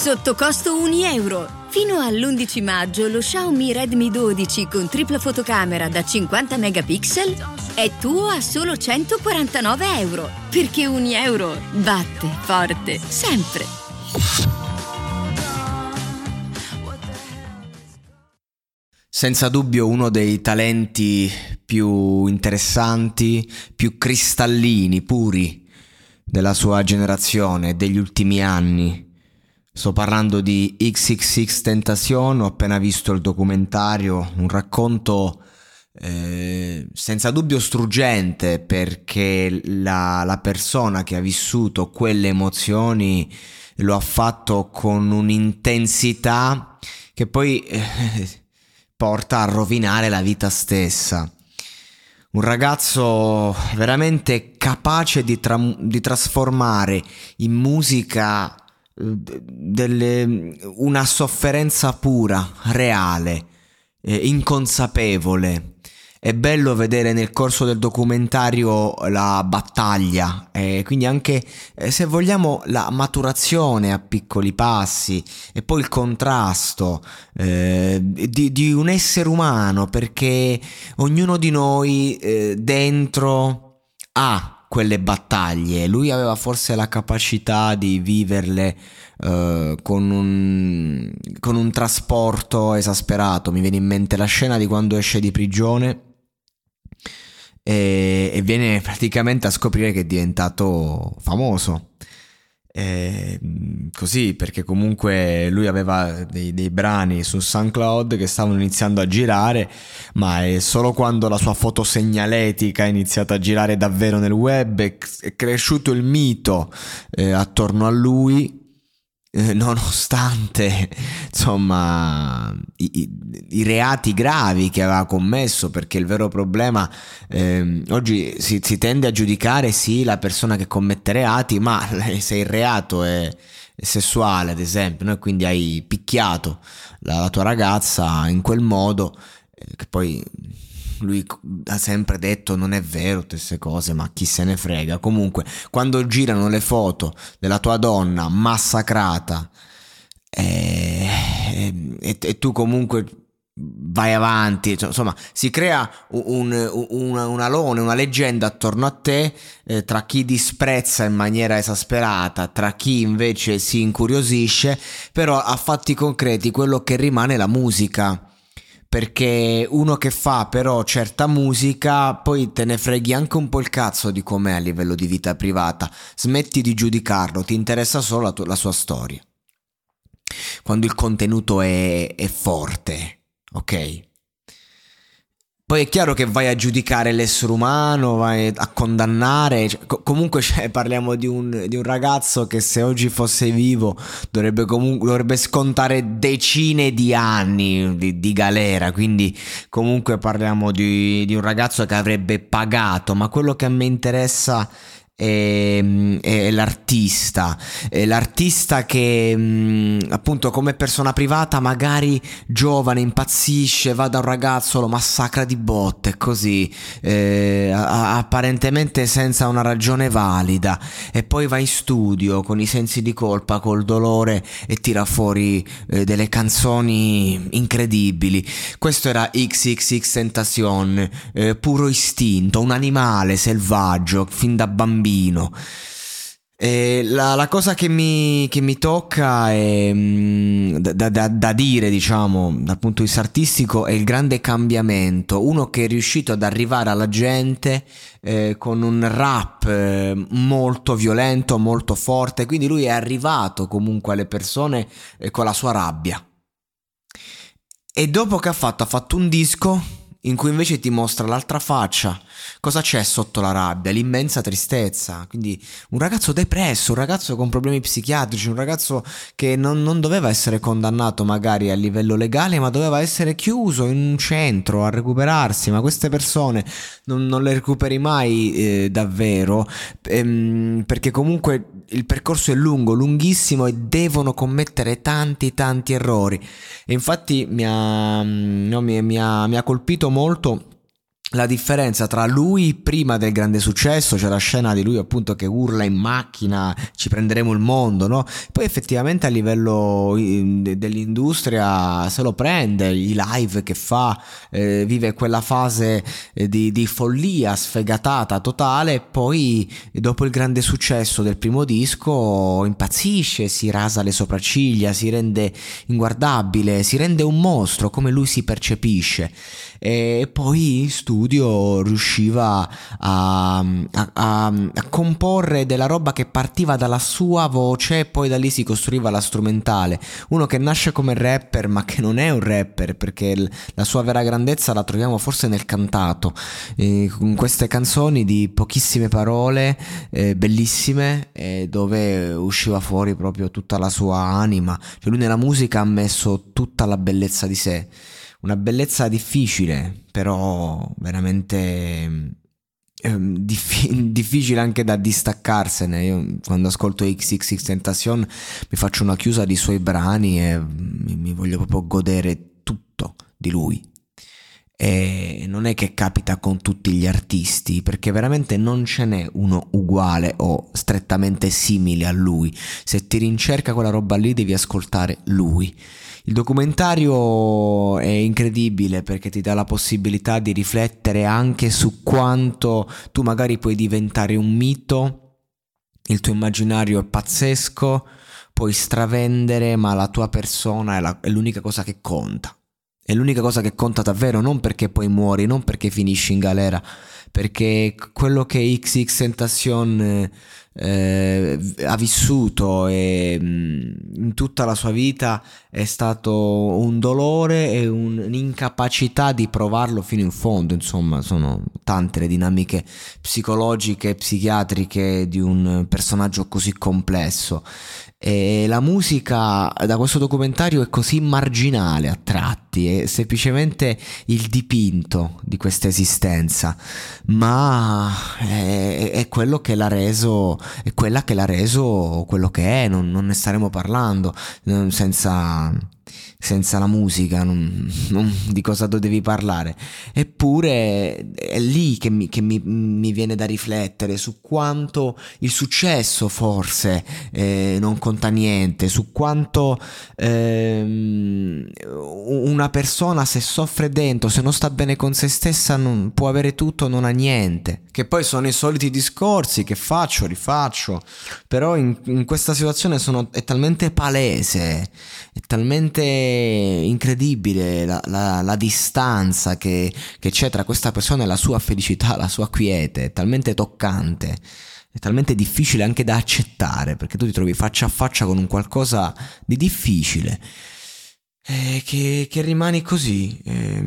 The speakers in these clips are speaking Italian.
Sotto costo 1 euro. Fino all'11 maggio lo Xiaomi Redmi 12 con tripla fotocamera da 50 megapixel è tuo a solo 149 euro. Perché 1 euro batte forte sempre. Senza dubbio uno dei talenti più interessanti, più cristallini, puri della sua generazione, degli ultimi anni. Sto parlando di XXX Tentacion, ho appena visto il documentario, un racconto eh, senza dubbio struggente perché la, la persona che ha vissuto quelle emozioni lo ha fatto con un'intensità che poi eh, porta a rovinare la vita stessa. Un ragazzo veramente capace di, tra- di trasformare in musica delle, una sofferenza pura, reale, eh, inconsapevole, è bello vedere nel corso del documentario la battaglia e quindi anche eh, se vogliamo la maturazione a piccoli passi e poi il contrasto eh, di, di, un essere umano perché ognuno di noi eh, dentro ha quelle battaglie lui aveva forse la capacità di viverle Uh, con, un, con un trasporto esasperato. Mi viene in mente la scena di quando esce di prigione e viene praticamente a scoprire che è diventato famoso. E, così perché comunque lui aveva dei, dei, brani su SoundCloud che stavano iniziando a girare ma è solo quando la sua foto segnaletica ha iniziato a girare davvero nel web è, è cresciuto il mito eh, attorno a lui eh, nonostante insomma i, i, i, reati gravi che aveva commesso perché il vero problema eh, oggi si, si, tende a giudicare sì la persona che commette reati ma se il reato è, è sessuale ad esempio no? quindi hai picchiato la, la, tua ragazza in quel modo eh, che poi lui ha sempre detto non è vero queste cose, ma chi se ne frega. Comunque, quando girano le foto della tua donna massacrata e, eh, e, e tu comunque vai avanti, cioè, insomma, si crea un, un, un, alone, una leggenda attorno a te eh, tra chi disprezza in maniera esasperata, tra chi invece si incuriosisce, però a fatti concreti quello che rimane è la musica perché uno che fa però certa musica poi te ne freghi anche un po' il cazzo di com'è a livello di vita privata, smetti di giudicarlo, ti interessa solo la, tua, la sua storia. Quando il contenuto è, è forte, ok? Poi è chiaro che vai a giudicare l'essere umano, vai a condannare. Cioè, co- comunque cioè, parliamo di un, di un, ragazzo che se oggi fosse vivo dovrebbe, comunque, dovrebbe scontare decine di anni di, di galera. Quindi comunque parliamo di, di un ragazzo che avrebbe pagato. Ma quello che a me interessa è, è l'artista, è l'artista che mm, appunto come persona privata magari giovane impazzisce, va da un ragazzo, lo massacra di botte così, eh, apparentemente senza una ragione valida. E poi va in studio con i sensi di colpa, col dolore e tira fuori eh, delle canzoni incredibili. Questo era XXX Tentacion, eh, puro istinto, un animale selvaggio fin da bambino bambino. E la, la, cosa che mi, che mi tocca è, mm, da, da, da, dire, diciamo, dal punto di vista artistico, è il grande cambiamento. Uno che è riuscito ad arrivare alla gente eh, con un rap eh, molto violento, molto forte. Quindi lui è arrivato comunque alle persone eh, con la sua rabbia. E dopo che ha fatto, ha fatto un disco in cui invece ti mostra l'altra faccia. Cosa c'è sotto la rabbia? L'immensa tristezza. Quindi un ragazzo depresso, un ragazzo con problemi psichiatrici, un ragazzo che non, non, doveva essere condannato magari a livello legale, ma doveva essere chiuso in un centro a recuperarsi. Ma queste persone non, non le recuperi mai eh, davvero, ehm, perché comunque il percorso è lungo, lunghissimo e devono commettere tanti tanti errori. E infatti mi ha, no, mi, mi ha, mi ha colpito molto la differenza tra lui prima del grande successo, c'è la scena di lui appunto che urla in macchina, ci prenderemo il mondo, no? Poi effettivamente a livello dell'industria se lo prende, i live che fa, eh, vive quella fase eh, di, di, follia sfegatata totale e poi dopo il grande successo del primo disco impazzisce, si rasa le sopracciglia, si rende inguardabile, si rende un mostro come lui si percepisce e poi in studio riusciva a, a, a, a, comporre della roba che partiva dalla sua voce e poi da lì si costruiva la strumentale. Uno che nasce come rapper ma che non è un rapper perché l- la sua vera grandezza la troviamo forse nel cantato, eh, con queste canzoni di pochissime parole, eh, bellissime, eh, dove usciva fuori proprio tutta la sua anima. Cioè lui nella musica ha messo tutta la bellezza di sé una bellezza difficile, però veramente eh, diff- difficile anche da distaccarsene. Io quando ascolto XXX Tentation mi faccio una chiusa di suoi brani e mi, mi voglio proprio godere tutto di lui. E non è che capita con tutti gli artisti, perché veramente non ce n'è uno uguale o strettamente simile a lui. Se ti rincerca quella roba lì devi ascoltare lui. Il documentario è incredibile perché ti dà la possibilità di riflettere anche su quanto tu magari puoi diventare un mito, il tuo immaginario è pazzesco, puoi stravendere, ma la tua persona è, la, è l'unica cosa che conta. È l'unica cosa che conta davvero, non perché poi muori, non perché finisci in galera, perché quello che XX Tentacion eh, ha vissuto e mm, in tutta la sua vita è stato un dolore e un, un'incapacità di provarlo fino in fondo, insomma sono tante le dinamiche psicologiche e psichiatriche di un personaggio così complesso e la musica da questo documentario è così marginale a tratti, è semplicemente il dipinto di questa esistenza, ma è, è quello che l'ha reso, è quella che l'ha reso quello che è, non, non ne staremo parlando senza senza la musica, non, non, di cosa dovevi parlare. Eppure è lì che, mi, che mi, mi, viene da riflettere su quanto il successo forse eh, non conta niente, su quanto eh, una persona se soffre dentro, se non sta bene con se stessa, non, può avere tutto, non ha niente. Che poi sono i soliti discorsi che faccio, rifaccio, però in, in questa situazione sono, è talmente palese, è talmente incredibile la, la, la distanza che, che, c'è tra questa persona e la sua felicità, la sua quiete, è talmente toccante, è talmente difficile anche da accettare, perché tu ti trovi faccia a faccia con un qualcosa di difficile. Eh, che, che, rimani così, eh,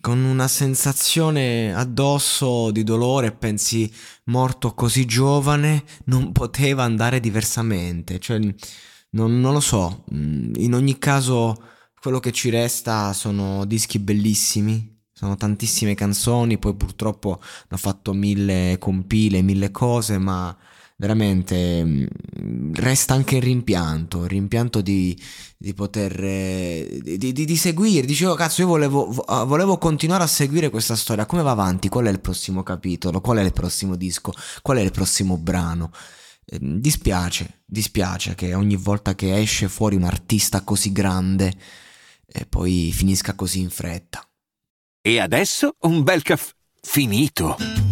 con una sensazione addosso di dolore pensi morto così giovane non poteva andare diversamente. Cioè, non, non lo so, mm, in ogni caso quello che ci resta sono dischi bellissimi, sono tantissime canzoni, poi purtroppo hanno fatto mille compile, mille cose, ma veramente mm, resta anche il rimpianto, il rimpianto di, di poter di, di, di, seguire. Dicevo, cazzo, io volevo, volevo continuare a seguire questa storia. Come va avanti? Qual è il prossimo capitolo? Qual è il prossimo disco? Qual è il prossimo brano? Ehm, dispiace, dispiace che ogni volta che esce fuori un artista così grande e poi finisca così in fretta. E adesso un bel caffè finito.